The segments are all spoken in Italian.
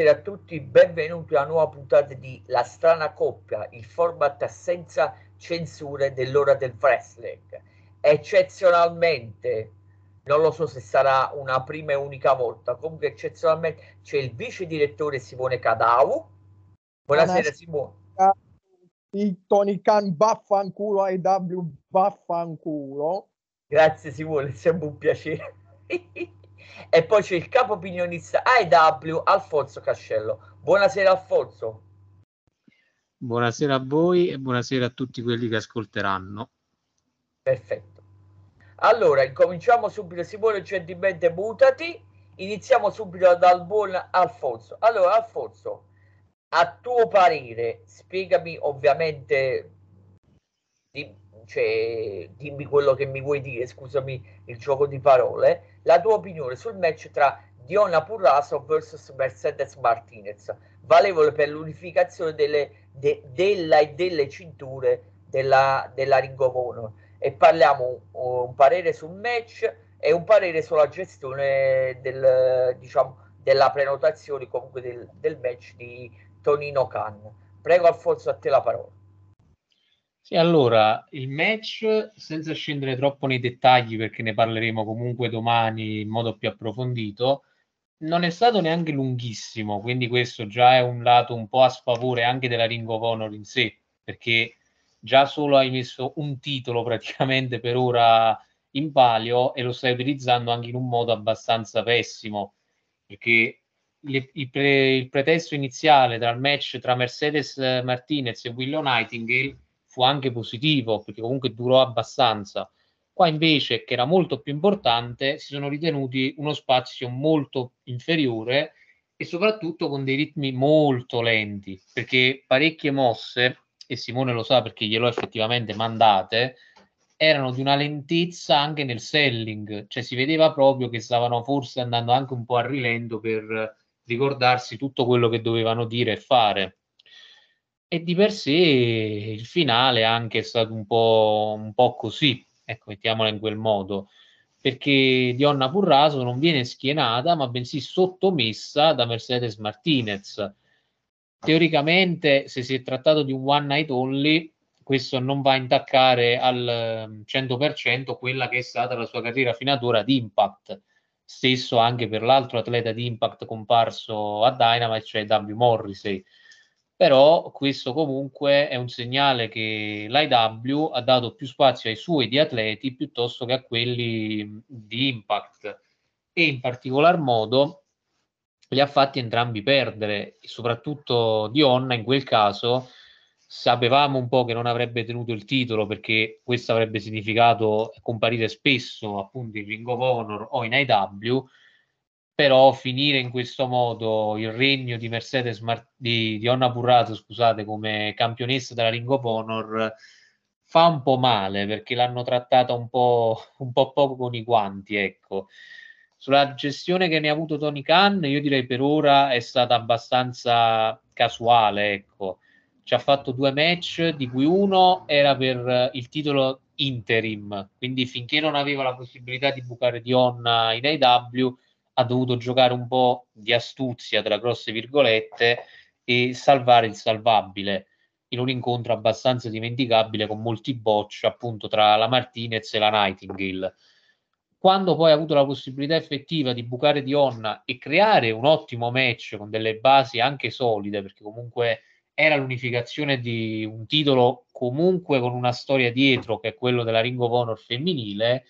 Buonasera a tutti, benvenuti a una nuova puntata di La strana coppia, il format senza censure dell'ora del wrestling. Eccezionalmente, non lo so se sarà una prima e unica volta, comunque eccezionalmente c'è il vice direttore Simone Cadau. Buonasera Simone. Il Tony Khan baffanculo AEW baffanculo. Grazie Simone, è sempre un piacere. e poi c'è il capo opinionista AEW Alfonso Cascello. Buonasera Alfonso. Buonasera a voi e buonasera a tutti quelli che ascolteranno. Perfetto. Allora, incominciamo subito. Simone, gentilmente mutati. Iniziamo subito dal buon Alfonso. Allora, Alfonso, a tuo parere, spiegami ovviamente, di, cioè, dimmi quello che mi vuoi dire, scusami il gioco di parole, la tua opinione sul match tra Diona Purraso vs Mercedes Martinez, valevole per l'unificazione delle, de, della e delle cinture della, della Ring of Honor. E parliamo un, un parere sul match e un parere sulla gestione del, diciamo, della prenotazione comunque del, del match di Tonino Khan. Prego Alfonso, a te la parola. Sì, allora, il match, senza scendere troppo nei dettagli, perché ne parleremo comunque domani in modo più approfondito, non è stato neanche lunghissimo, quindi questo già è un lato un po' a sfavore anche della Ring of Honor in sé, perché già solo hai messo un titolo praticamente per ora in palio e lo stai utilizzando anche in un modo abbastanza pessimo, perché le, il, pre, il, pretesto iniziale tra il match tra Mercedes Martinez e Willow Nightingale fu anche positivo, perché comunque durò abbastanza. Qua invece, che era molto più importante, si sono ritenuti uno spazio molto inferiore e soprattutto con dei ritmi molto lenti, perché parecchie mosse, e Simone lo sa perché glielo effettivamente mandate, erano di una lentezza anche nel selling, cioè si vedeva proprio che stavano forse andando anche un po' a rilento per ricordarsi tutto quello che dovevano dire e fare. E di per sé il finale anche è stato un po', un po così, ecco, mettiamola in quel modo, perché Dionna Purraso non viene schienata, ma bensì sottomessa da Mercedes Martinez. Teoricamente, se si è trattato di un one night only, questo non va a intaccare al 100% quella che è stata la sua carriera fino ad ora di Impact stesso anche per l'altro atleta di Impact comparso a Dynamite, cioè W. Morrissey. Però questo comunque è un segnale che l'IW ha dato più spazio ai suoi di atleti piuttosto che a quelli di Impact. E in particolar modo li ha fatti entrambi perdere, soprattutto Dionna in quel caso sapevamo un po' che non avrebbe tenuto il titolo perché questo avrebbe significato comparire spesso appunto in Ring of Honor o in IW però finire in questo modo il regno di Mercedes Mar- di, di Onna Burrato scusate come campionessa della Ring of Honor fa un po' male perché l'hanno trattata un po', un po' poco con i guanti ecco. Sulla gestione che ne ha avuto Tony Khan io direi per ora è stata abbastanza casuale ecco. Ci ha fatto due match, di cui uno era per il titolo interim, quindi finché non aveva la possibilità di bucare Dion in AW, ha dovuto giocare un po' di astuzia, tra grosse virgolette, e salvare il salvabile in un incontro abbastanza dimenticabile con molti botch appunto tra la Martinez e la Nightingale. Quando poi ha avuto la possibilità effettiva di bucare Dion e creare un ottimo match con delle basi anche solide, perché comunque era l'unificazione di un titolo comunque con una storia dietro, che è quello della Ring of Honor femminile,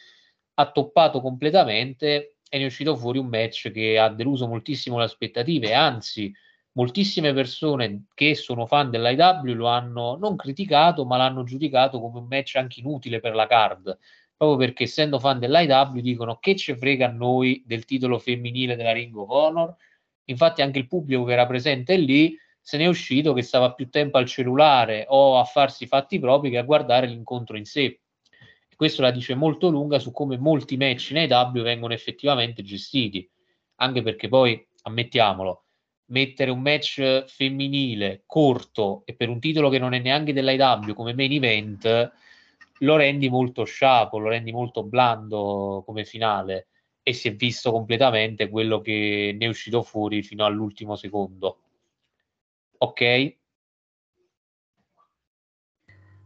ha toppato completamente e ne è uscito fuori un match che ha deluso moltissimo le aspettative, anzi moltissime persone che sono fan dell'IW lo hanno non criticato, ma l'hanno giudicato come un match anche inutile per la card, proprio perché essendo fan dell'IW dicono che ci frega a noi del titolo femminile della Ring of Honor. Infatti anche il pubblico che era presente lì se ne è uscito che stava più tempo al cellulare o a farsi i fatti propri che a guardare l'incontro in sé. Questo la dice molto lunga su come molti match in AW vengono effettivamente gestiti, anche perché poi, ammettiamolo, mettere un match femminile corto e per un titolo che non è neanche dell'IW come main event lo rendi molto sciapo, lo rendi molto blando come finale e si è visto completamente quello che ne è uscito fuori fino all'ultimo secondo. Ok?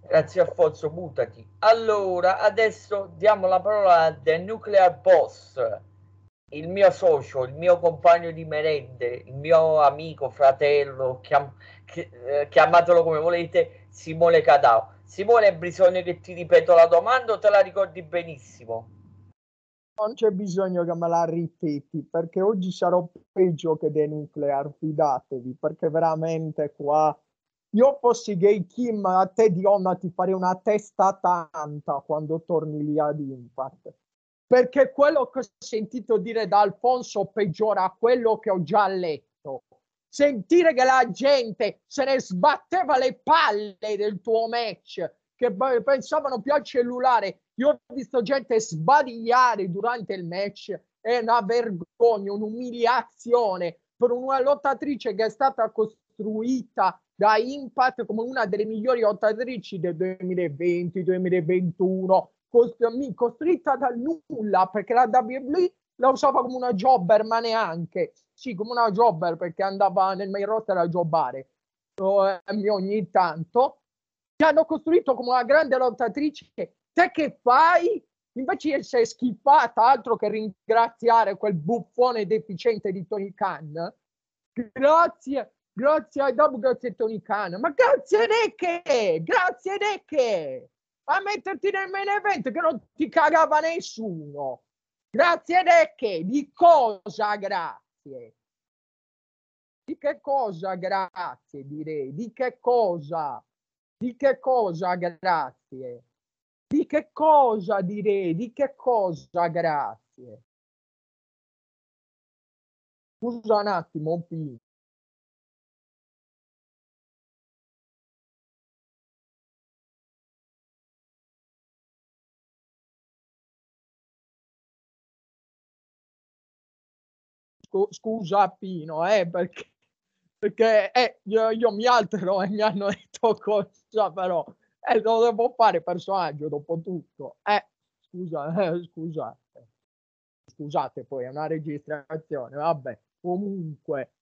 Grazie Alfonso, mutati. Allora, adesso diamo la parola a The Nuclear Boss, il mio socio, il mio compagno di merende, il mio amico, fratello, chiam- eh, chiamatelo come volete, Simone Cadao. Simone, hai bisogno che ti ripeto la domanda o te la ricordi benissimo? Non c'è bisogno che me la ripeti perché oggi sarò peggio che The Nuclear, fidatevi, perché veramente qua io fossi Gay Kim, a te di Onna ti farei una testa tanta quando torni lì ad Impact. Perché quello che ho sentito dire da Alfonso peggiora quello che ho già letto. Sentire che la gente se ne sbatteva le palle del tuo match, che pensavano più al cellulare. Io ho visto gente sbadigliare durante il match. È una vergogna, un'umiliazione per una lottatrice che è stata costruita da Impact come una delle migliori lottatrici del 2020-2021, costruita dal nulla perché la WWE la usava come una jobber, ma neanche. Sì, come una jobber perché andava nel main roster a jobbare eh, ogni tanto. Ti hanno costruito come una grande lottatrice. Te che fai? Invece di essere schifata, altro che ringraziare quel buffone deficiente di Tony Khan. Grazie Grazie ai Dub, grazie a Tony Khan. Ma grazie Necche! Grazie Necche! A metterti nel main event che non ti cagava nessuno. Grazie Necche! Di cosa grazie? Di che cosa grazie direi? Di che cosa? Di che cosa grazie? Di che cosa direi? Di che cosa grazie? Scusa un attimo, Pino. Scusa Pino, eh, perché, perché eh, io, io, mi altero e mi hanno detto cosa, però eh, lo devo fare personaggio dopo tutto. Eh, scusa, eh, scusate. Scusate, poi è una registrazione, vabbè, comunque.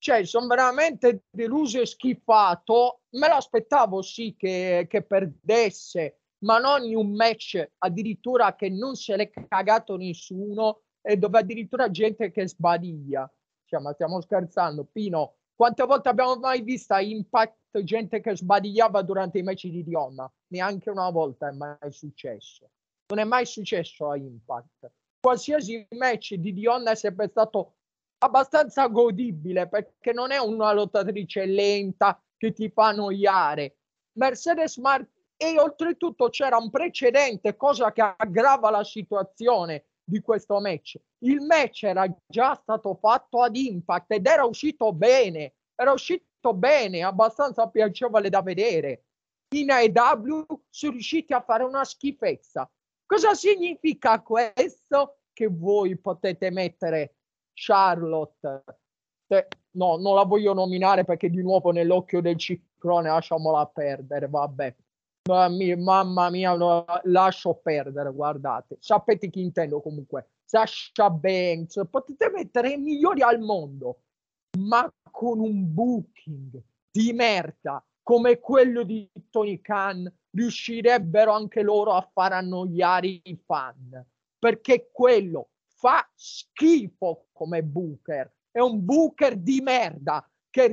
Cioè, sono veramente deluso e schifato. Me l'aspettavo sì che, che perdesse, ma non in un match addirittura che non se l'è cagato nessuno e dove addirittura gente che sbadiglia. Cioè, ma stiamo scherzando, Pino. Quante volte abbiamo mai visto Impact gente che sbadigliava durante i match di Dionna? Neanche una volta è mai successo. Non è mai successo a Impact. Qualsiasi match di Dionna è sempre stato abbastanza godibile perché non è una lottatrice lenta che ti fa annoiare. Mercedes Martinez e oltretutto c'era un precedente, cosa che aggrava la situazione di questo match. Il match era già stato fatto ad Impact ed era uscito bene, era uscito bene, abbastanza piacevole da vedere. In AEW sono riusciti a fare una schifezza. Cosa significa questo? Che voi potete mettere Charlotte. Eh, no, non la voglio nominare perché di nuovo nell'occhio del ciclone lasciamola perdere, vabbè mamma mia, lo lascio perdere, guardate. Sapete chi intendo comunque. Sasha Banks, potete mettere i migliori al mondo, ma con un booking di merda come quello di Tony Khan riuscirebbero anche loro a far annoiare i fan, perché quello fa schifo come Booker, è un Booker di merda che,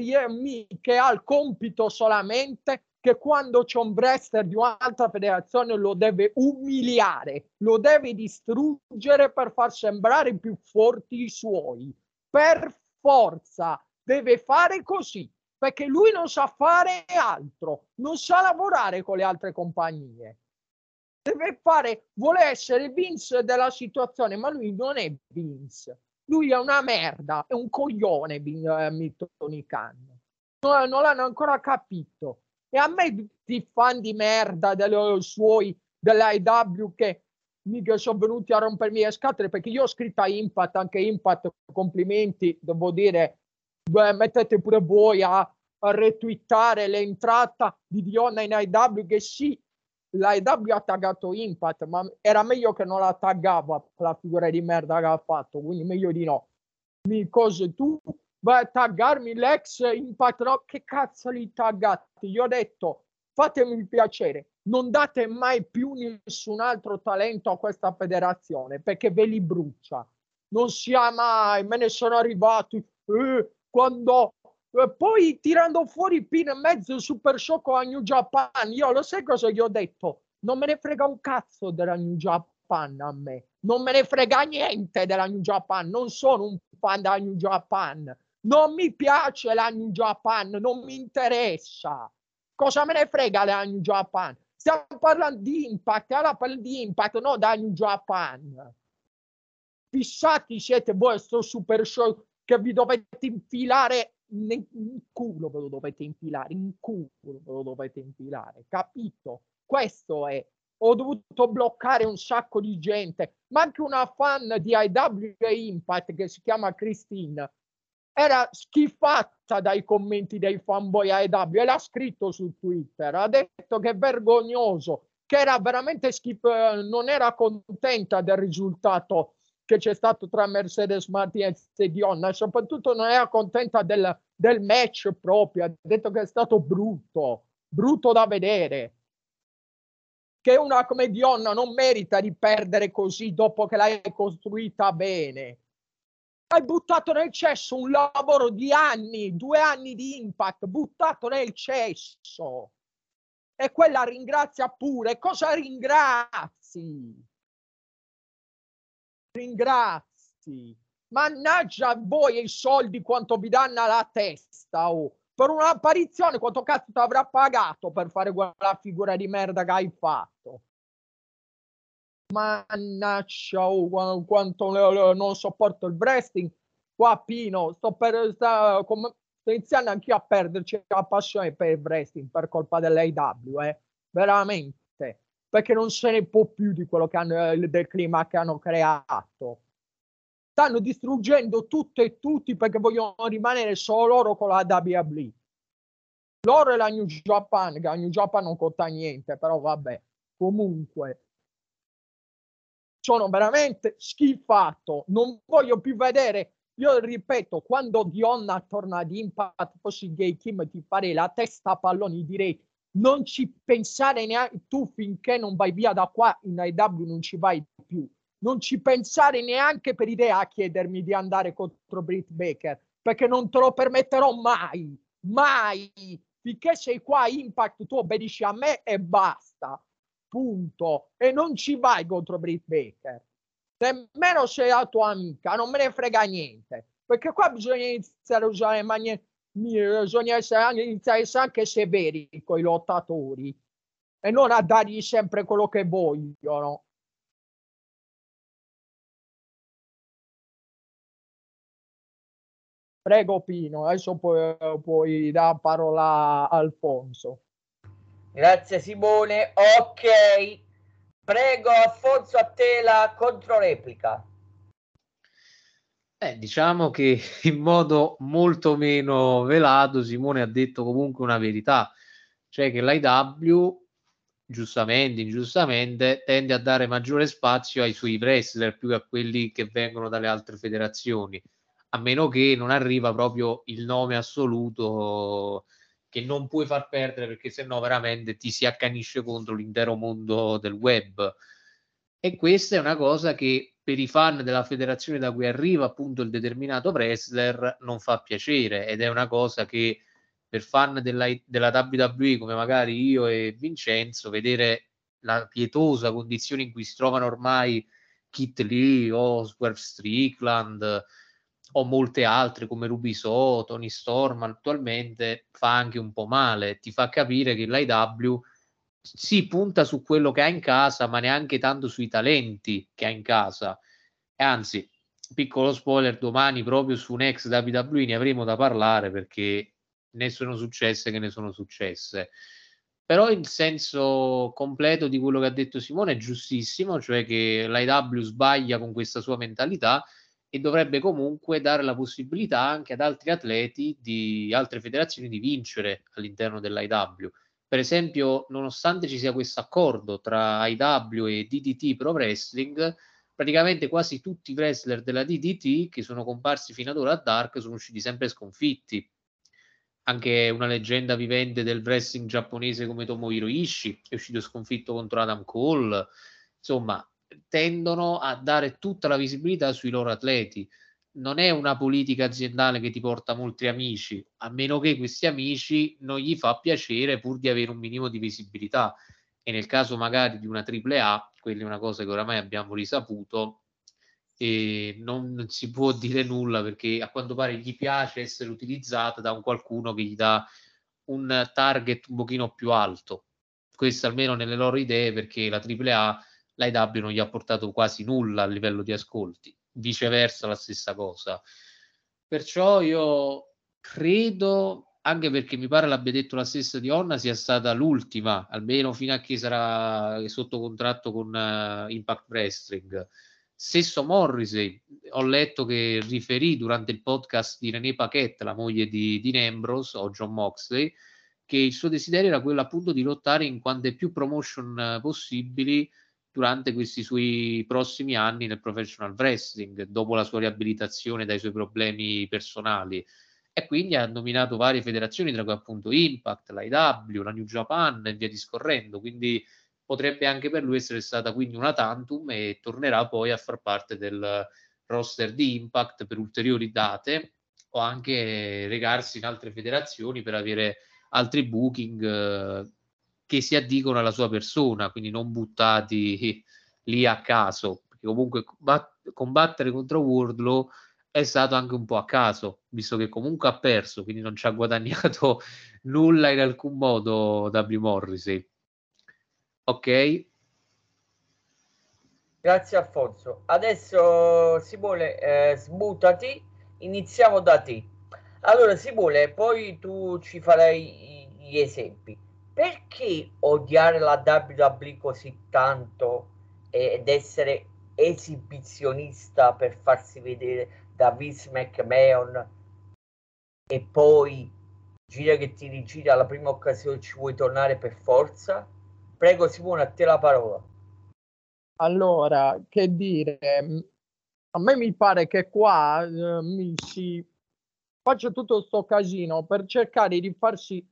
che ha il compito solamente che quando c'è un wrestler di un'altra federazione lo deve umiliare, lo deve distruggere per far sembrare più forti i suoi. Per forza deve fare così, perché lui non sa fare altro, non sa lavorare con le altre compagnie. Deve fare, vuole essere Vince della situazione, ma lui non è Vince. Lui è una merda, è un coglione, eh, Tony Khan. Non, non l'hanno ancora capito e a me tutti i fan di merda dei suoi dell'AEW che mica sono venuti a rompermi le scatole perché io ho scritto a Impact, anche Impact, complimenti, devo dire, beh, mettete pure voi a, a retweetare l'entrata di Dionna in AEW che sì, l'AEW ha taggato Impact, ma era meglio che non la taggava la figura di merda che ha fatto, quindi meglio di no. Mi cose tu vai a taggarmi l'ex Impact Rock, che cazzo li taggati? Io ho detto, fatemi il piacere, non date mai più nessun altro talento a questa federazione perché ve li brucia. Non sia mai, me ne sono arrivati eh, quando poi tirando fuori pin e mezzo super sciocco a New Japan. Io lo sai cosa gli ho detto? Non me ne frega un cazzo della New Japan a me. Non me ne frega niente della New Japan. Non sono un fan della New Japan. Non mi piace la New Japan, non mi interessa. Cosa me ne frega la New Japan? Stiamo parlando di Impact, allora parliamo di Impact, no da New Japan. Fissati siete voi, sto super show che vi dovete infilare in culo, ve lo dovete infilare, in culo ve lo dovete infilare, capito? Questo è. Ho dovuto bloccare un sacco di gente, ma anche una fan di IW Impact che si chiama Christine era schifata dai commenti dei fanboy AEW e l'ha scritto su Twitter. Ha detto che è vergognoso, che era veramente schifo, non era contenta del risultato che c'è stato tra Mercedes Martinez e Dionna soprattutto non era contenta del, del match proprio. Ha detto che è stato brutto, brutto da vedere. Che una come Dionna non merita di perdere così dopo che l'hai costruita bene hai buttato nel cesso un lavoro di anni, due anni di impact, buttato nel cesso. E quella ringrazia pure. Cosa ringrazi? Ringrazi. Mannaggia voi i soldi quanto vi danno alla testa. Oh. Per un'apparizione quanto cazzo ti avrà pagato per fare quella figura di merda che hai fatto? Mannaggia oh, quanto non sopporto il wrestling. Qua Pino sto, per, sta, com, sto iniziando anch'io a perderci la passione per il wrestling per colpa dell'AW eh? veramente. Perché non se ne può più di quello che hanno del clima che hanno creato. Stanno distruggendo tutto e tutti perché vogliono rimanere solo loro con la WWE loro e la New Japan che la New Japan non conta niente però vabbè. Comunque sono veramente schifato, non voglio più vedere. Io ripeto, quando Dionna torna ad Impact, fossi gay Kim, ti farei la testa a palloni, direi non ci pensare neanche tu finché non vai via da qua in AEW non ci vai più. Non ci pensare neanche per idea a chiedermi di andare contro Britt Baker, perché non te lo permetterò mai, mai. Finché sei qua Impact, tu obbedisci a me e basta punto. E non ci vai contro Britt Baker. Nemmeno sei la tua amica, non me ne frega niente. Perché qua bisogna iniziare a usare manie, bisogna essere iniziare a essere anche severi con i lottatori e non a dargli sempre quello che vogliono. Prego Pino, adesso puoi, puoi dare parola a Alfonso. Grazie Simone. Ok. Prego Alfonso a te la controreplica. Eh, diciamo che in modo molto meno velato Simone ha detto comunque una verità, cioè che l'IW giustamente, ingiustamente, tende a dare maggiore spazio ai suoi wrestler più che a quelli che vengono dalle altre federazioni, a meno che non arriva proprio il nome assoluto che non puoi far perdere perché sennò veramente ti si accanisce contro l'intero mondo del web. E questa è una cosa che per i fan della federazione da cui arriva appunto il determinato wrestler non fa piacere ed è una cosa che per fan della, della WWE come magari io e Vincenzo vedere la pietosa condizione in cui si trovano ormai Kit Lee o Swerve Strickland o molte altre come Rubiso, Tony Storm attualmente fa anche un po' male, ti fa capire che l'IW si punta su quello che ha in casa, ma neanche tanto sui talenti che ha in casa. E anzi, piccolo spoiler, domani proprio su un ex WWE ne avremo da parlare perché ne sono successe che ne sono successe. Però il senso completo di quello che ha detto Simone è giustissimo, cioè che l'IW sbaglia con questa sua mentalità e dovrebbe comunque dare la possibilità anche ad altri atleti di altre federazioni di vincere all'interno dell'IW per esempio, nonostante ci sia questo accordo tra IW e DDT Pro Wrestling, praticamente quasi tutti i wrestler della DDT che sono comparsi fino ad ora a Dark sono usciti sempre sconfitti. Anche una leggenda vivente del wrestling giapponese come Tomohiro Ishii è uscito sconfitto contro Adam Cole. Insomma, tendono a dare tutta la visibilità sui loro atleti. Non è una politica aziendale che ti porta molti amici, a meno che questi amici non gli fa piacere pur di avere un minimo di visibilità. E nel caso magari di una AAA, quella è una cosa che oramai abbiamo risaputo, e non si può dire nulla perché a quanto pare gli piace essere utilizzata da un qualcuno che gli dà un target un pochino più alto. Questo almeno nelle loro idee perché la AAA l'IW non gli ha portato quasi nulla a livello di ascolti, viceversa la stessa cosa. Perciò io credo, anche perché mi pare l'abbia detto la stessa di Onna, sia stata l'ultima, almeno fino a che sarà sotto contratto con uh, Impact Wrestling. Stesso Morrissey, ho letto che riferì durante il podcast di René Paquette, la moglie di Dean Ambrose o John Moxley, che il suo desiderio era quello appunto di lottare in quante più promotion uh, possibili durante questi suoi prossimi anni nel professional wrestling, dopo la sua riabilitazione dai suoi problemi personali. E quindi ha nominato varie federazioni, tra cui appunto Impact, l'IW, la New Japan e via discorrendo. Quindi potrebbe anche per lui essere stata quindi una tantum e tornerà poi a far parte del roster di Impact per ulteriori date o anche regarsi in altre federazioni per avere altri booking eh, che si addicono alla sua persona, quindi non buttati lì a caso, perché comunque combattere contro Wardlow è stato anche un po' a caso, visto che comunque ha perso, quindi non ci ha guadagnato nulla in alcun modo W. Morrissey. Ok? Grazie Alfonso. Adesso Simone, eh, smutati, iniziamo da te. Allora Simone, poi tu ci farai gli esempi perché odiare la WWE così tanto ed essere esibizionista per farsi vedere da Vince McMahon e poi gira che ti rigira alla prima occasione ci vuoi tornare per forza? Prego Simone, a te la parola. Allora, che dire, a me mi pare che qua eh, mi si faccia tutto questo casino per cercare di farsi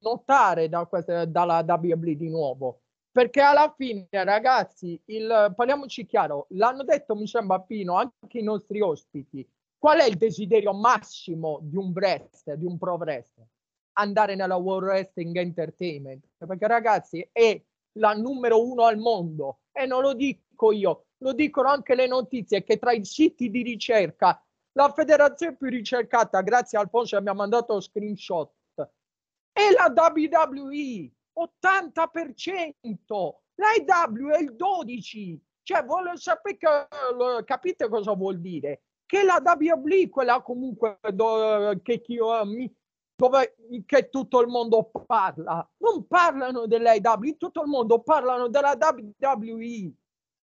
notare da questa, dalla WWE di nuovo. Perché alla fine, ragazzi, il, parliamoci chiaro, l'hanno detto, mi sembra Pino, anche i nostri ospiti. Qual è il desiderio massimo di un wrestler, di un pro wrestler? Andare nella World Wrestling Entertainment. Perché, ragazzi, è la numero uno al mondo. E non lo dico io, lo dicono anche le notizie che tra i siti di ricerca, la federazione più ricercata, grazie a Alfonso, mi ha mandato lo screenshot, e la WWE 80%, l'AEW è il 12%. Cioè, voglio sapere capite cosa vuol dire? Che la WWE, quella comunque do, che, chi, dove, che tutto il mondo parla, non parlano dell'AEW, tutto il mondo parlano della WWE.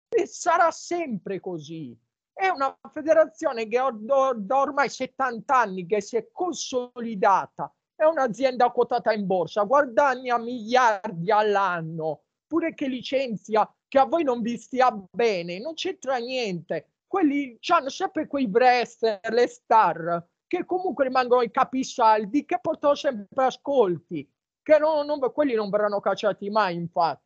E sarà sempre così. È una federazione che da ormai 70 anni che si è consolidata è un'azienda quotata in borsa, guadagna miliardi all'anno, pure che licenzia, che a voi non vi stia bene, non c'entra niente. Quelli hanno sempre quei wrestler, le star, che comunque rimangono i capisaldi, che portano sempre ascolti, che non, non, quelli non verranno cacciati mai, infatti.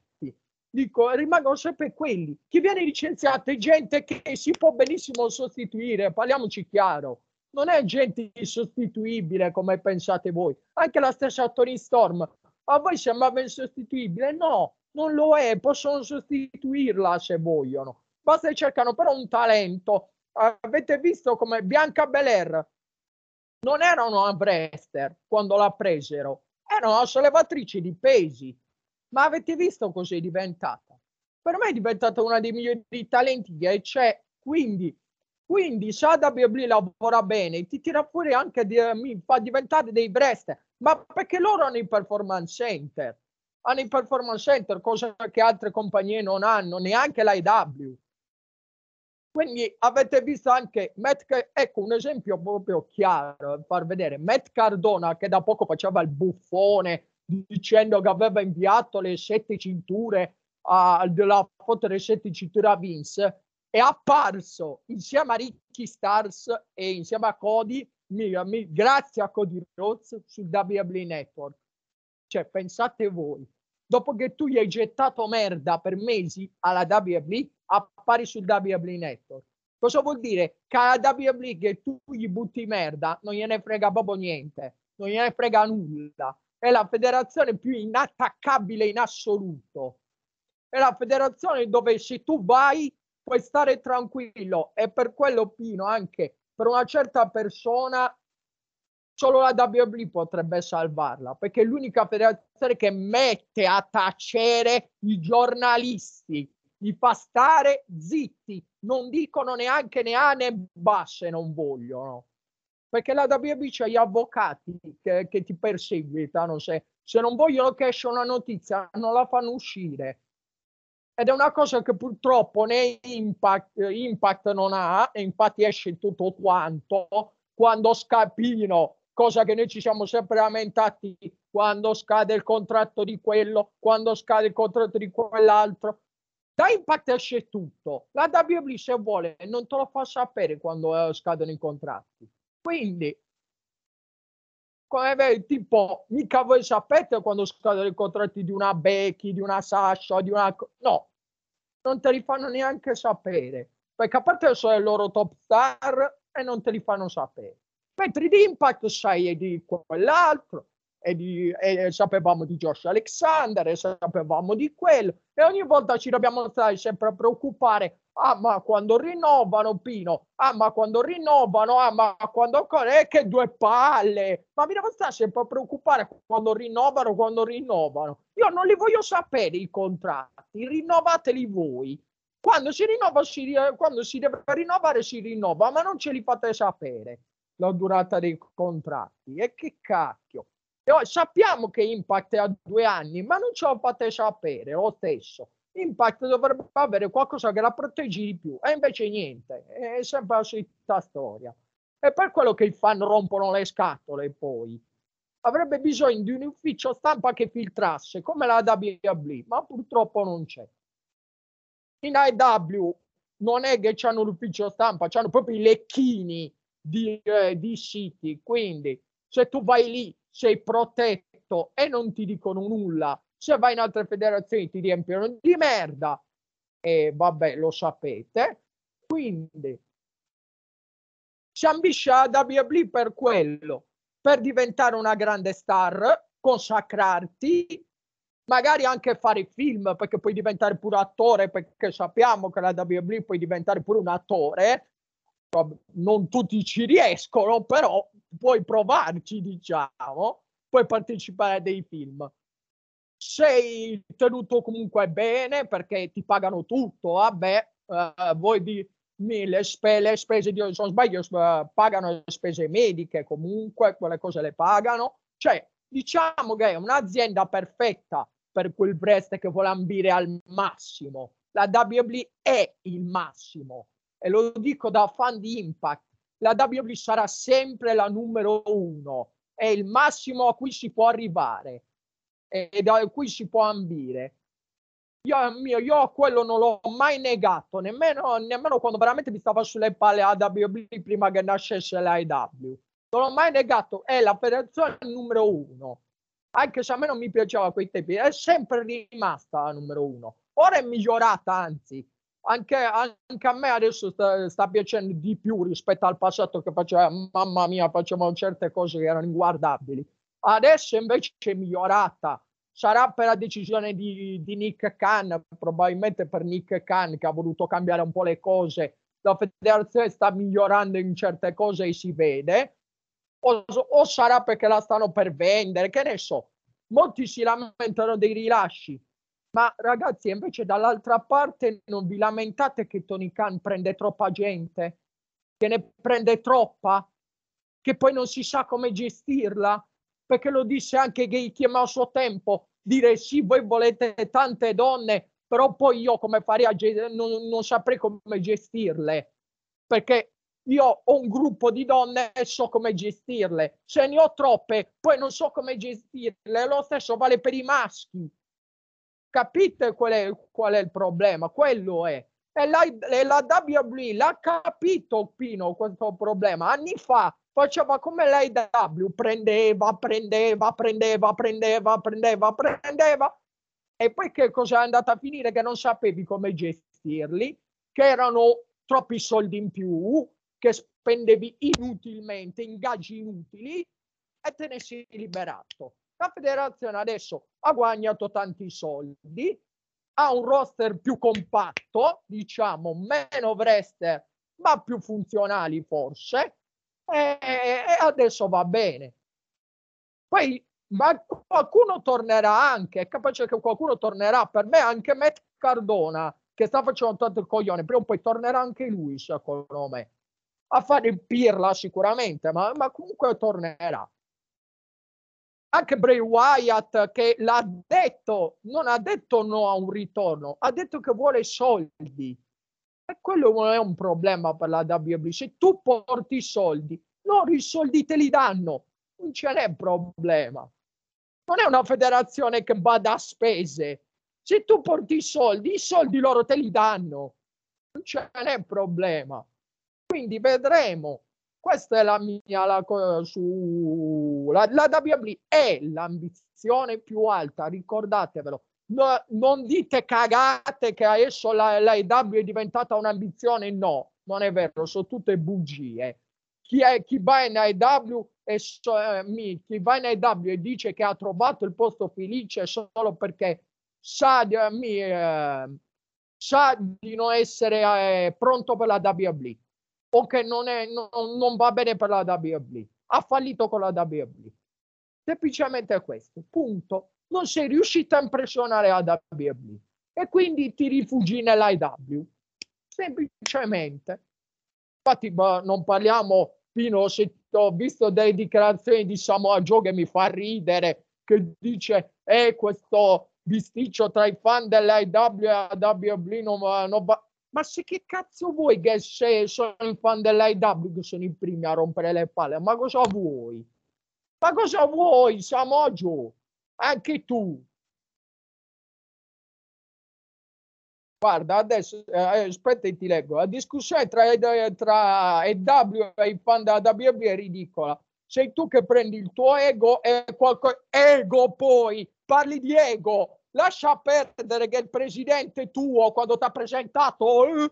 Dico, rimangono sempre quelli. Chi viene licenziato è gente che si può benissimo sostituire, parliamoci chiaro non è gente insostituibile come pensate voi. Anche la stessa Tony Storm, a voi sembrava insostituibile? No, non lo è, possono sostituirla se vogliono. Basta che cercano però un talento. Avete visto come Bianca Belair non era una wrestler quando la presero, era una sollevatrice di pesi. Ma avete visto cosa è diventata? Per me è diventata una dei migliori talenti che c'è. Quindi quindi se AWB lavora bene, ti tira fuori anche, di, mi fa diventare dei Brest, ma perché loro hanno i performance center, hanno i performance center, cosa che altre compagnie non hanno, neanche l'AEW. Quindi avete visto anche Matt, ecco un esempio proprio chiaro, far vedere Matt Cardona che da poco faceva il buffone dicendo che aveva inviato le sette cinture uh, della foto delle sette cinture a Vince è apparso insieme a Ricky Stars e insieme a Cody grazie a Cody Rhodes sul WWE Network. Cioè pensate voi dopo che tu gli hai gettato merda per mesi alla WWE appari sul WWE Network. Cosa vuol dire? Che alla WWE che tu gli butti merda non gliene frega proprio niente non gliene frega nulla. È la federazione più inattaccabile in assoluto. È la federazione dove se tu vai puoi stare tranquillo. E per quello Pino anche per una certa persona solo la WWE potrebbe salvarla perché è l'unica federazione che mette a tacere i giornalisti, li fa stare zitti, non dicono neanche ne A né ba se non vogliono. Perché la WB c'ha gli avvocati che, che ti perseguitano se, se, non vogliono che esca una notizia non la fanno uscire ed è una cosa che purtroppo né Impact, Impact non ha e infatti esce tutto quanto quando scapino cosa che noi ci siamo sempre lamentati quando scade il contratto di quello quando scade il contratto di quell'altro. Da Impact esce tutto. La WB se vuole non te lo fa sapere quando eh, scadono i contratti. Quindi, come tipo, mica voi sapete quando scadono i contratti di una Becky, di una Sasha, di una... No, non te li fanno neanche sapere, perché a parte sono i loro top star e non te li fanno sapere. Mentre di Impact sai di quell'altro, e, di, e sapevamo di Josh Alexander, e sapevamo di quello, e ogni volta ci dobbiamo stare sempre a preoccupare Ah, ma quando rinnovano, Pino? Ah, ma quando rinnovano? Ah, ma quando... Eh, che due palle! Ma mi devo stare sempre a preoccupare quando rinnovano, quando rinnovano. Io non li voglio sapere i contratti, rinnovateli voi. Quando si rinnova, si, quando si deve rinnovare, si rinnova, ma non ce li fate sapere la durata dei contratti. E che cacchio! E sappiamo che Impact è a due anni, ma non ce lo fate sapere lo stesso. Impact dovrebbe avere qualcosa che la proteggi di più e invece niente, è sempre la solita storia. È per quello che i fan rompono le scatole poi. Avrebbe bisogno di un ufficio stampa che filtrasse come la WWE, ma purtroppo non c'è. In AEW non è che hanno l'ufficio stampa, hanno proprio i lecchini di, eh, di City, quindi se tu vai lì sei protetto e non ti dicono nulla. Se vai in altre federazioni ti riempiono di merda. E vabbè lo sapete. Quindi si ambisce a WWE per quello. Per diventare una grande star consacrarti magari anche fare film perché puoi diventare pure attore perché sappiamo che la WWE puoi diventare pure un attore. Non tutti ci riescono però puoi provarci diciamo puoi partecipare a dei film sei tenuto comunque bene perché ti pagano tutto, vabbè, uh, voi di le, spe, le spese di, se non sbaglio, uh, pagano le spese mediche comunque, quelle cose le pagano, cioè diciamo che è un'azienda perfetta per quel Brest che vuole ambire al massimo. La WWE è il massimo e lo dico da fan di Impact. La WWE sarà sempre la numero uno, è il massimo a cui si può arrivare e da cui si può ambire. Io, mio, io quello non l'ho mai negato, nemmeno, nemmeno quando veramente mi stava sulle palle AWB prima che nascesse l'AEW. Non l'ho mai negato, è la federazione numero uno. Anche se a me non mi piaceva a quei tempi, è sempre rimasta la numero uno. Ora è migliorata, anzi, anche, anche, a me adesso sta, sta, piacendo di più rispetto al passato che faceva, mamma mia, facevamo certe cose che erano inguardabili. Adesso invece è migliorata. Sarà per la decisione di, di Nick Khan, probabilmente per Nick Khan che ha voluto cambiare un po' le cose. La federazione sta migliorando in certe cose e si vede. O, o sarà perché la stanno per vendere, che ne so. Molti si lamentano dei rilasci, ma ragazzi, invece dall'altra parte non vi lamentate che Tony Khan prende troppa gente, che ne prende troppa, che poi non si sa come gestirla perché lo disse anche Gay a suo tempo, dire sì, voi volete tante donne, però poi io come farei a non, non saprei come gestirle, perché io ho un gruppo di donne e so come gestirle. Se ne ho troppe, poi non so come gestirle. Lo stesso vale per i maschi. Capite qual è, qual è il problema? Quello è. E la, e la WWE l'ha capito Pino questo problema anni fa faceva come l'AW prendeva prendeva prendeva prendeva prendeva prendeva e poi che cosa è andata a finire che non sapevi come gestirli che erano troppi soldi in più che spendevi inutilmente ingaggi inutili e te ne sei liberato la federazione adesso ha guadagnato tanti soldi ha un roster più compatto, diciamo meno wrestler, ma più funzionali forse, e, e adesso va bene. Poi ma qualcuno tornerà anche, è capace che qualcuno tornerà, per me anche Matt Cardona, che sta facendo tanto il coglione, prima o poi tornerà anche lui, secondo me, a fare il pirla sicuramente, ma, ma comunque tornerà anche Bray Wyatt che l'ha detto, non ha detto no a un ritorno, ha detto che vuole soldi. E quello non è un problema per la WWE. Se tu porti i soldi, loro i soldi te li danno, non ce n'è problema. Non è una federazione che bada a spese. Se tu porti i soldi, i soldi loro te li danno, non ce n'è problema. Quindi vedremo questa è la mia la, su la, la WWE è l'ambizione più alta, ricordatevelo. No, non dite cagate che adesso la, la EW è diventata un'ambizione, no, non è vero, sono tutte bugie. Chi, è, chi va in AEW e eh, chi va in AEW e dice che ha trovato il posto felice solo perché sa, eh, mi, eh, sa di non essere eh, pronto per la WWE o che non, è, non, non va bene per la WWE. Ha fallito con la WWE. Semplicemente questo, punto. Non sei riuscito a impressionare la WWE e quindi ti rifugi nell'IW. Semplicemente. Infatti non parliamo, Pino, se ho visto delle dichiarazioni di Samoa Joe che mi fa ridere, che dice, eh, questo bisticcio tra i fan dell'IW e la WWE non, non va ma se che cazzo vuoi che se sono il fan che sono i primi a rompere le palle? Ma cosa vuoi? Ma cosa vuoi, Samojo? Anche tu. Guarda, adesso eh, aspetta e ti leggo. La discussione tra, tra EW e i fan della WB è ridicola. Sei tu che prendi il tuo ego e qualcosa... Ego poi! Parli di ego! Lascia perdere che il presidente tuo quando ti ha presentato eh,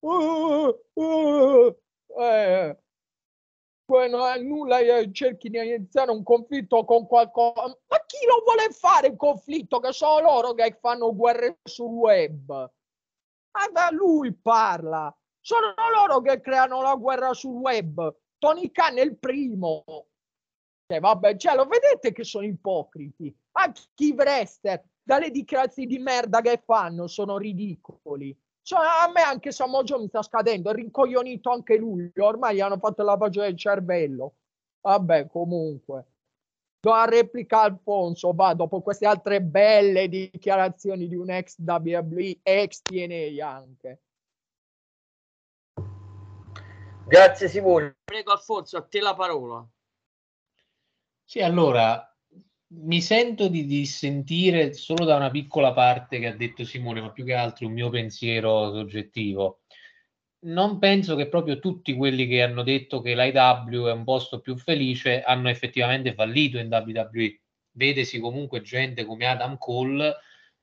eh, eh, non è nulla cerchi di iniziare un conflitto con qualcosa. Ma chi lo vuole fare il conflitto? Che sono loro che fanno guerre sul web. Ma da lui parla. Sono loro che creano la guerra sul web. Tony Khan è il primo cioè, vabbè, cioè, lo vedete che sono ipocriti. Anche i wrestler, dalle dichiarazioni di merda che fanno, sono ridicoli. Cioè, a me anche Samojo mi sta scadendo, è rincoglionito anche lui. Ormai gli hanno fatto la lavaggio del cervello. Vabbè, comunque. Do a replica Alfonso, va, dopo queste altre belle dichiarazioni di un ex WWE, ex TNA anche. Grazie Simone. Prego Alfonso, a te la parola. Sì, allora mi sento di dissentire solo da una piccola parte che ha detto Simone, ma più che altro un mio pensiero soggettivo. Non penso che proprio tutti quelli che hanno detto che l'IW è un posto più felice hanno effettivamente fallito in WWE. Vedesi comunque gente come Adam Cole,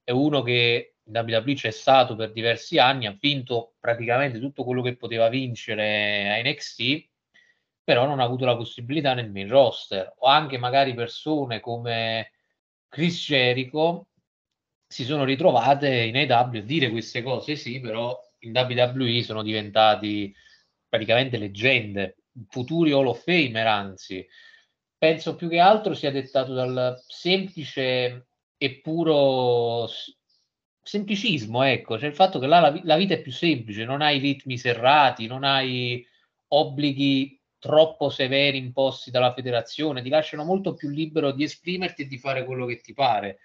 è uno che in WWE c'è stato per diversi anni, ha vinto praticamente tutto quello che poteva vincere a NXT però non ha avuto la possibilità nel main roster. O anche magari persone come Chris Jericho si sono ritrovate in AW a dire queste cose sì però in WWE sono diventati praticamente leggende futuri Hall of Famer anzi. Penso più che altro sia dettato dal semplice e puro semplicismo ecco cioè il fatto che là la, la vita è più semplice non hai ritmi serrati non hai obblighi troppo severi imposti dalla federazione, ti lasciano molto più libero di esprimerti e di fare quello che ti pare,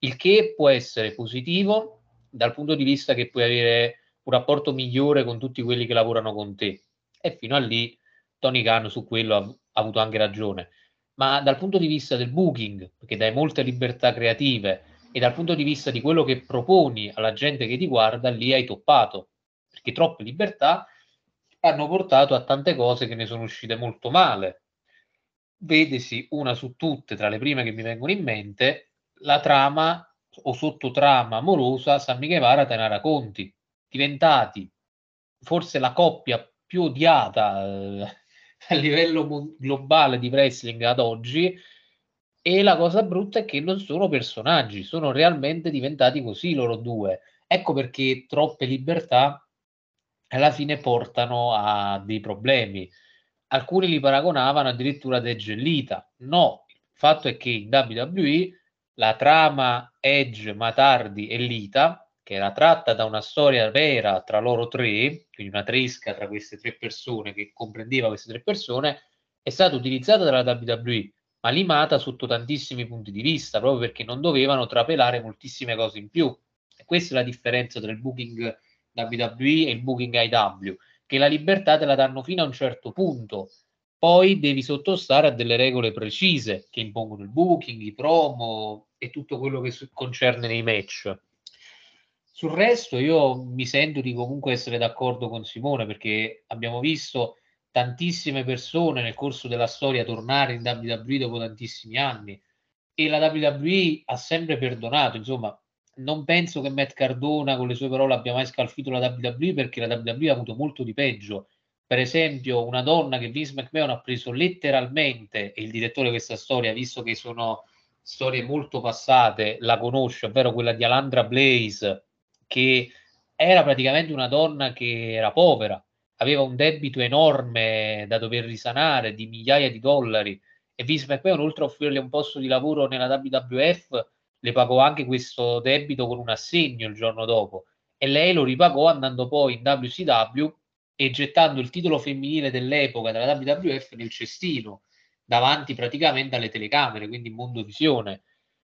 il che può essere positivo dal punto di vista che puoi avere un rapporto migliore con tutti quelli che lavorano con te. E fino a lì Tony Khan su quello ha, ha avuto anche ragione. Ma dal punto di vista del booking, perché dai molte libertà creative, e dal punto di vista di quello che proponi alla gente che ti guarda, lì hai toppato, perché troppe libertà hanno portato a tante cose che ne sono uscite molto male. Vedesi una su tutte, tra le prime che mi vengono in mente, la trama o sottotrama amorosa Sammy Guevara Tenara Conti, diventati forse la coppia più odiata eh, a livello globale di wrestling ad oggi, e la cosa brutta è che non sono personaggi, sono realmente diventati così loro due. Ecco perché troppe libertà alla fine portano a dei problemi. Alcuni li paragonavano addirittura ad Edge e Lita. No, il fatto è che in WWE la trama Edge, Matardi e Lita, che era tratta da una storia vera tra loro tre, quindi una tresca tra queste tre persone che comprendeva queste tre persone, è stata utilizzata dalla WWE ma limata sotto tantissimi punti di vista, proprio perché non dovevano trapelare moltissime cose in più. E questa è la differenza tra il booking WWE e il booking IW, che la libertà te la danno fino a un certo punto, poi devi sottostare a delle regole precise che impongono il booking, i promo e tutto quello che concerne nei match. Sul resto io mi sento di comunque essere d'accordo con Simone perché abbiamo visto tantissime persone nel corso della storia tornare in WWE dopo tantissimi anni e la WWE ha sempre perdonato, insomma, non penso che Matt Cardona con le sue parole abbia mai scalfito la WWE perché la WWE ha avuto molto di peggio. Per esempio, una donna che Vince McMahon ha preso letteralmente, e il direttore di questa storia, visto che sono storie molto passate, la conosce, ovvero quella di Alandra Blaze, che era praticamente una donna che era povera, aveva un debito enorme da dover risanare di migliaia di dollari e Vince McMahon oltre a offrirle un posto di lavoro nella WWF le pagò anche questo debito con un assegno il giorno dopo e lei lo ripagò andando poi in WCW e gettando il titolo femminile dell'epoca della WWF nel cestino davanti praticamente alle telecamere, quindi in mondovisione.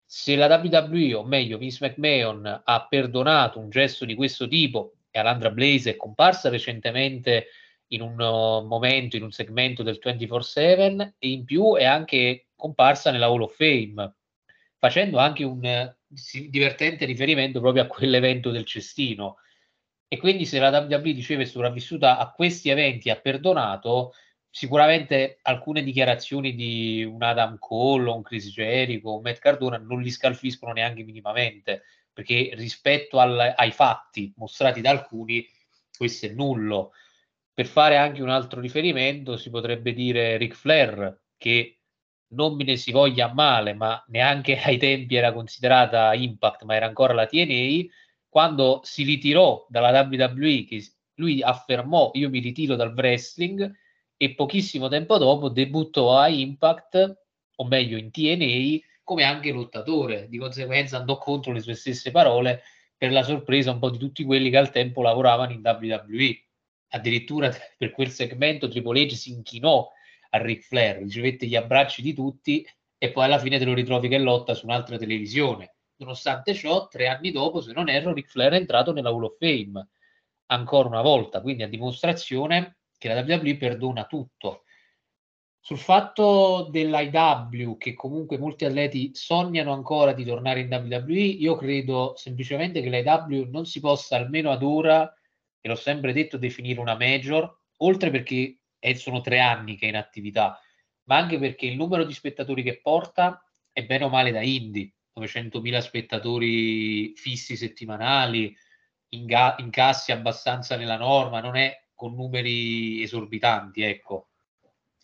Se la WWE, o meglio Vince McMahon, ha perdonato un gesto di questo tipo e Alandra Blaze è comparsa recentemente in un uh, momento, in un segmento del 24-7 e in più è anche comparsa nella Hall of Fame, facendo anche un uh, divertente riferimento proprio a quell'evento del cestino. E quindi se la WWE diceva è sopravvissuta a questi eventi ha perdonato, sicuramente alcune dichiarazioni di un Adam Cole, un Chris Jericho, un Matt Cardona non li scalfiscono neanche minimamente perché rispetto al, ai fatti mostrati da alcuni, questo è nullo. Per fare anche un altro riferimento, si potrebbe dire Ric Flair, che non me ne si voglia male, ma neanche ai tempi era considerata Impact, ma era ancora la TNA, quando si ritirò dalla WWE, che lui affermò io mi ritiro dal wrestling, e pochissimo tempo dopo debuttò a Impact, o meglio in TNA, come anche lottatore, di conseguenza andò contro le sue stesse parole per la sorpresa un po' di tutti quelli che al tempo lavoravano in WWE. Addirittura per quel segmento Triple H si inchinò a Ric Flair, ricevette gli abbracci di tutti e poi alla fine te lo ritrovi che lotta su un'altra televisione. Nonostante ciò, tre anni dopo, se non erro, Ric Flair è entrato nella Hall of Fame ancora una volta, quindi a dimostrazione che la WWE perdona tutto sul fatto dell'IW, che comunque molti atleti sognano ancora di tornare in WWE, io credo semplicemente che l'IW non si possa almeno ad ora, e l'ho sempre detto, definire una major, oltre perché sono tre anni che è in attività, ma anche perché il numero di spettatori che porta è bene o male da indie, 900.000 spettatori fissi settimanali, incassi abbastanza nella norma, non è con numeri esorbitanti, ecco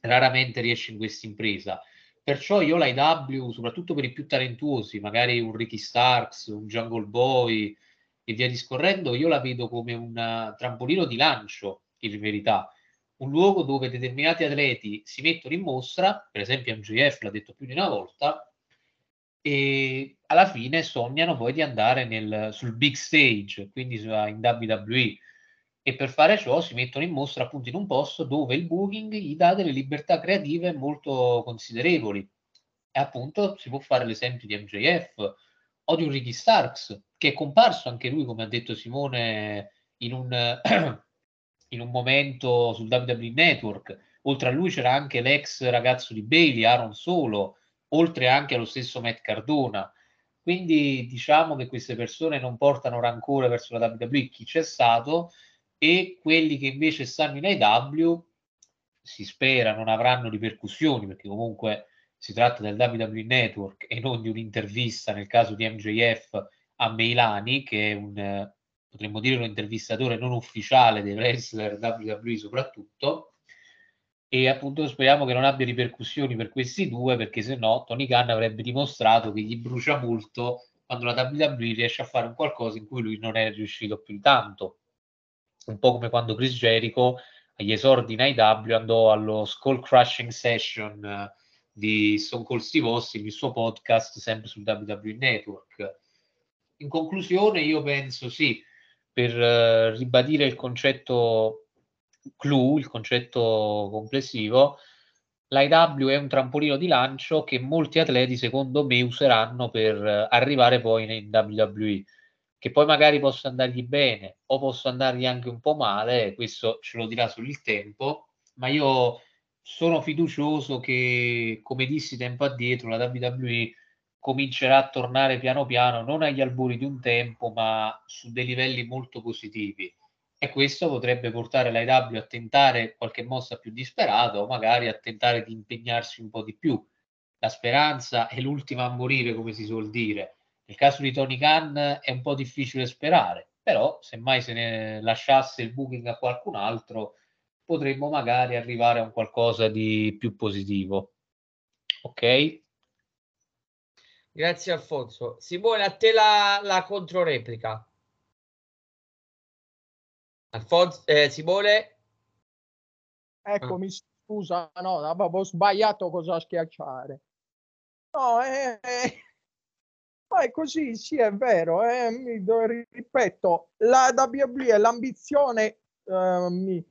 raramente riesce in questa impresa. Perciò io l'IW, soprattutto per i più talentuosi, magari un Ricky Starks, un Jungle Boy e via discorrendo, io la vedo come un trampolino di lancio, in verità. Un luogo dove determinati atleti si mettono in mostra, per esempio MJF l'ha detto più di una volta, e alla fine sognano poi di andare nel, sul big stage, quindi in WWE e per fare ciò si mettono in mostra appunto in un posto dove il booking gli dà delle libertà creative molto considerevoli. E appunto si può fare l'esempio di MJF o di un Ricky Starks, che è comparso anche lui, come ha detto Simone, in un, in un momento sul WWE Network. Oltre a lui c'era anche l'ex ragazzo di Bailey, Aaron Solo, oltre anche allo stesso Matt Cardona. Quindi diciamo che queste persone non portano rancore verso la WWE, chi c'è stato, e quelli che invece stanno in AW si spera non avranno ripercussioni perché comunque si tratta del WWE Network e non di un'intervista nel caso di MJF a Meilani che è un potremmo dire un intervistatore non ufficiale dei wrestler WWE soprattutto e appunto speriamo che non abbia ripercussioni per questi due perché se no Tony Khan avrebbe dimostrato che gli brucia molto quando la WWE riesce a fare un qualcosa in cui lui non è riuscito più tanto un po' come quando Chris Jericho agli esordi in IW andò allo Skull Crushing Session uh, di Stone Cold Steve Austin, il suo podcast sempre sul WWE Network. In conclusione, io penso sì, per uh, ribadire il concetto clou, il concetto complessivo, l'IW è un trampolino di lancio che molti atleti, secondo me, useranno per uh, arrivare poi in WWE che poi magari possa andargli bene o possa andargli anche un po' male, questo ce lo dirà il tempo, ma io sono fiducioso che, come dissi tempo addietro, la WWE comincerà a tornare piano piano, non agli albori di un tempo, ma su dei livelli molto positivi. E questo potrebbe portare l'AEW a tentare qualche mossa più disperata o magari a tentare di impegnarsi un po' di più. La speranza è l'ultima a morire, come si suol dire nel caso di Tony Khan è un po' difficile sperare, però se mai se ne lasciasse il booking a qualcun altro potremmo magari arrivare a un qualcosa di più positivo. Ok? Grazie Alfonso. Simone, a te la, la controreplica. Alfonso, eh, Simone? Eccomi, ah. scusa, no, avevo sbagliato cosa schiacciare. No, eh, eh ma è così, sì, è vero. Eh, mi, ripeto, la WWE è l'ambizione, eh,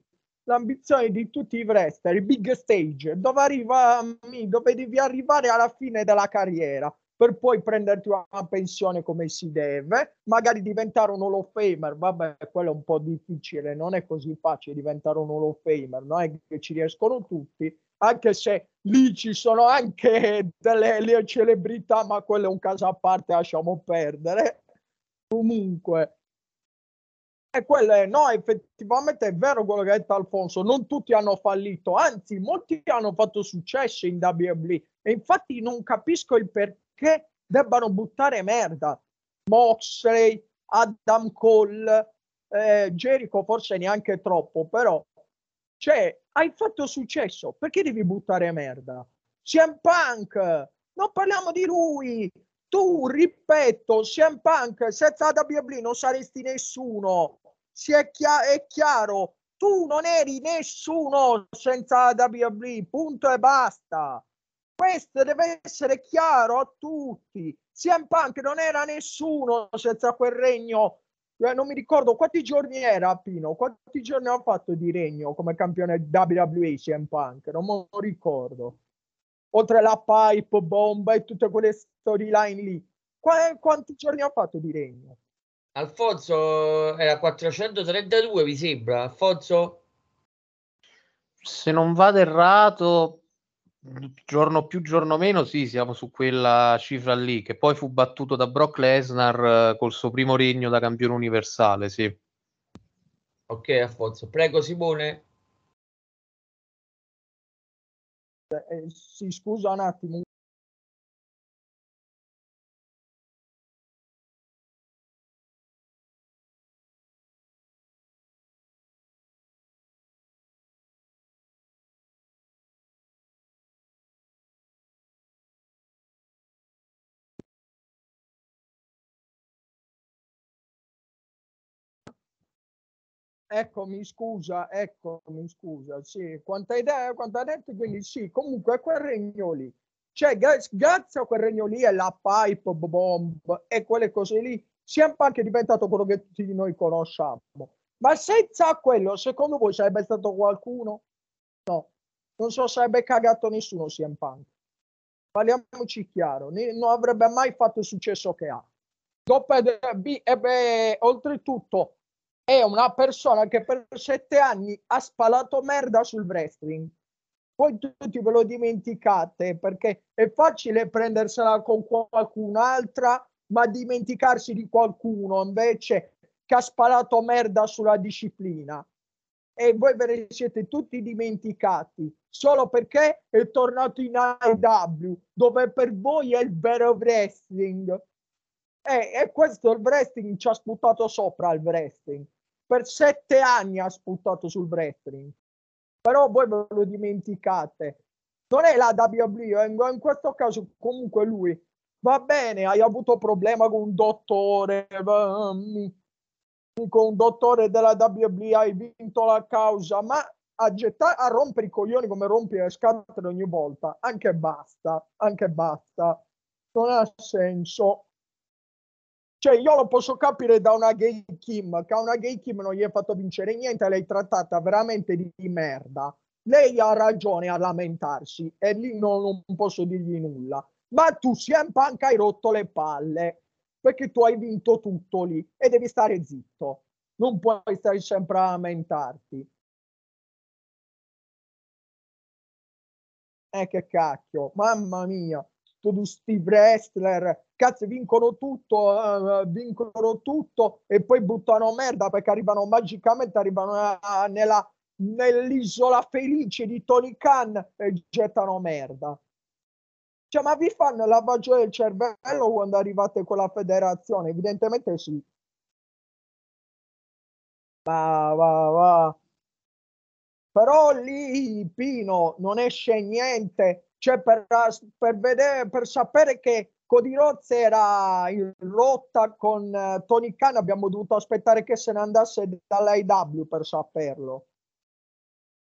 l'ambizione di tutti i wrestler, il big stage, dove, arriva, dove devi arrivare alla fine della carriera per poi prenderti una pensione come si deve, magari diventare un Hall of Famer, vabbè, quello è un po' difficile, non è così facile diventare un Hall of Famer, non è che ci riescono tutti, anche se lì ci sono anche delle celebrità, ma quello è un caso a parte, lasciamo perdere. Comunque, e quello è, no, effettivamente è vero quello che ha detto Alfonso, non tutti hanno fallito, anzi, molti hanno fatto successo in WWE e infatti non capisco il perché debbano buttare merda. Moxley, Adam Cole, eh, Jericho forse neanche troppo, però cioè, hai fatto successo, perché devi buttare merda? CM Punk, non parliamo di lui. Tu, ripeto, CM Punk, senza WWE non saresti nessuno. Si è, chia- è chiaro, tu non eri nessuno senza WWE, punto e basta. Questo deve essere chiaro a tutti. CM Punk non era nessuno senza quel regno eh, non mi ricordo quanti giorni era Pino, quanti giorni ha fatto di regno come campione WWE CM Punk, non me lo ricordo. Oltre la pipe, bomba e tutte quelle storyline lì. Qu- quanti giorni ha fatto di regno? Alfonso era 432, mi sembra. Alfonso? Se non vado errato, giorno più giorno meno sì siamo su quella cifra lì che poi fu battuto da Brock Lesnar eh, col suo primo regno da campione universale sì. Ok Alfonso. Prego Simone. Eh, sì scusa un attimo Eccomi, scusa, eccomi, scusa, sì, quanto hai, de- quanto hai detto, quindi sì, comunque quel regno lì, cioè grazie a quel regno lì e la pipe bomb e quelle cose lì, sempre anche diventato quello che tutti noi conosciamo. Ma senza quello, secondo voi sarebbe stato qualcuno? No, non so, sarebbe cagato nessuno CM Punk. Parliamoci chiaro, non avrebbe mai fatto il successo che ha. Dopo, e beh, oltretutto, è una persona che per sette anni ha spalato merda sul wrestling. Poi tutti ve lo dimenticate perché è facile prendersela con qualcun'altra, ma dimenticarsi di qualcuno invece che ha spalato merda sulla disciplina. E voi ve ne siete tutti dimenticati solo perché è tornato in AEW, dove per voi è il vero wrestling. E, e questo il wrestling ci ha sputato sopra il wrestling per sette anni ha sputato sul wrestling, però voi ve lo dimenticate. Non è la WWE, in questo caso comunque lui va bene, hai avuto problema con un dottore, con un dottore della WWE, hai vinto la causa, ma a, gettare, a rompere i coglioni come rompi le scatole ogni volta, anche basta, anche basta, non ha senso. Cioè, io lo posso capire da una gay Kim, che a una gay Kim non gli è fatto vincere niente, l'hai trattata veramente di, di merda. Lei ha ragione a lamentarsi e lì non, non posso dirgli nulla. Ma tu, CM Punk, hai rotto le palle perché tu hai vinto tutto lì e devi stare zitto. Non puoi stare sempre a lamentarti. Eh, che cacchio, mamma mia, Steve Wrestler cazzo vincono tutto, uh, vincono tutto e poi buttano merda perché arrivano magicamente, arrivano a, nella, nell'isola felice di Tony Khan e gettano merda. Cioè, ma vi fanno lavaggio del cervello quando arrivate con la federazione? Evidentemente sì. Va, va, va. Però lì, Pino, non esce niente. Cioè, per, per, vedere, per sapere che Cody Rhodes era in rotta con uh, Tony Khan, abbiamo dovuto aspettare che se ne andasse dall'AW per saperlo.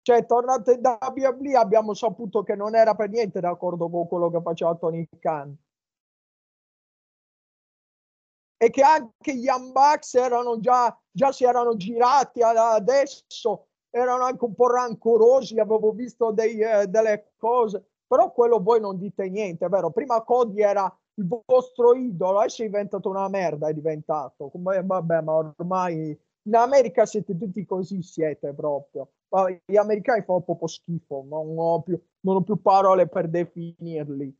Cioè, tornato in WWE abbiamo saputo che non era per niente d'accordo con quello che faceva Tony Khan. E che anche gli Bucks erano già, già si erano girati adesso, erano anche un po' rancorosi, avevo visto dei, eh, delle cose, però quello voi non dite niente, vero? Prima Cody era il vostro idolo adesso è diventato una merda, è diventato. Come, vabbè, ma ormai in America siete tutti così, siete proprio. Gli americani fanno proprio schifo, non ho, più, non ho più parole per definirli.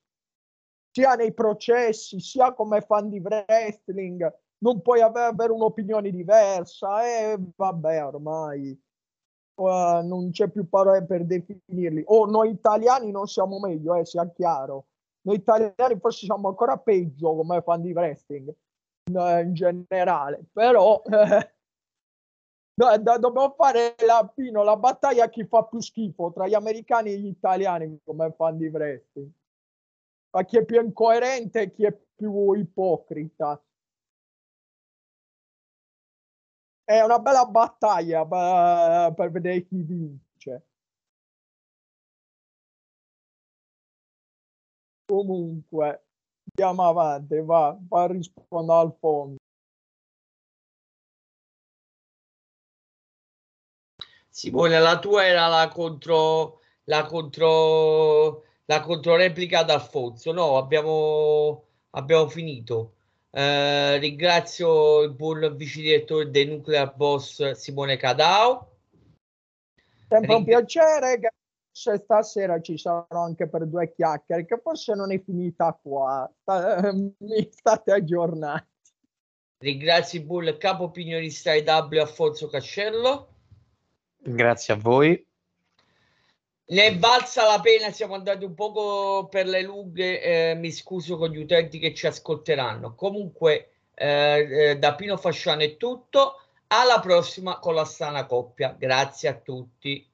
Sia nei processi, sia come fan di wrestling, non puoi avere, avere un'opinione diversa e vabbè, ormai uh, non c'è più parole per definirli. O noi italiani non siamo meglio, eh, sia chiaro noi italiani forse siamo ancora peggio come fan di wrestling eh, in generale, però eh, do, dobbiamo fare la, Pino, la battaglia a chi fa più schifo tra gli americani e gli italiani come fan di wrestling. A chi è più incoerente e chi è più ipocrita. È una bella battaglia per, per vedere chi vince. Comunque, andiamo avanti, va, va rispondere al fondo. Simone, la tua era la contro la contro la controreplica ad Alfonso. No, abbiamo, abbiamo finito. Eh, ringrazio il buon vice direttore dei Nuclear Boss Simone Cadao. Sempre Ring- un piacere forse stasera ci saranno anche per due chiacchiere, che forse non è finita qua. Mi state aggiornati. Ringrazio il bull capo opinionista IW Alfonso Cascello. Grazie a voi. Ne è valsa la pena, siamo andati un poco per le lunghe, eh, mi scuso con gli utenti che ci ascolteranno. Comunque, eh, eh, da Pino Fasciano è tutto, alla prossima con la strana coppia. Grazie a tutti.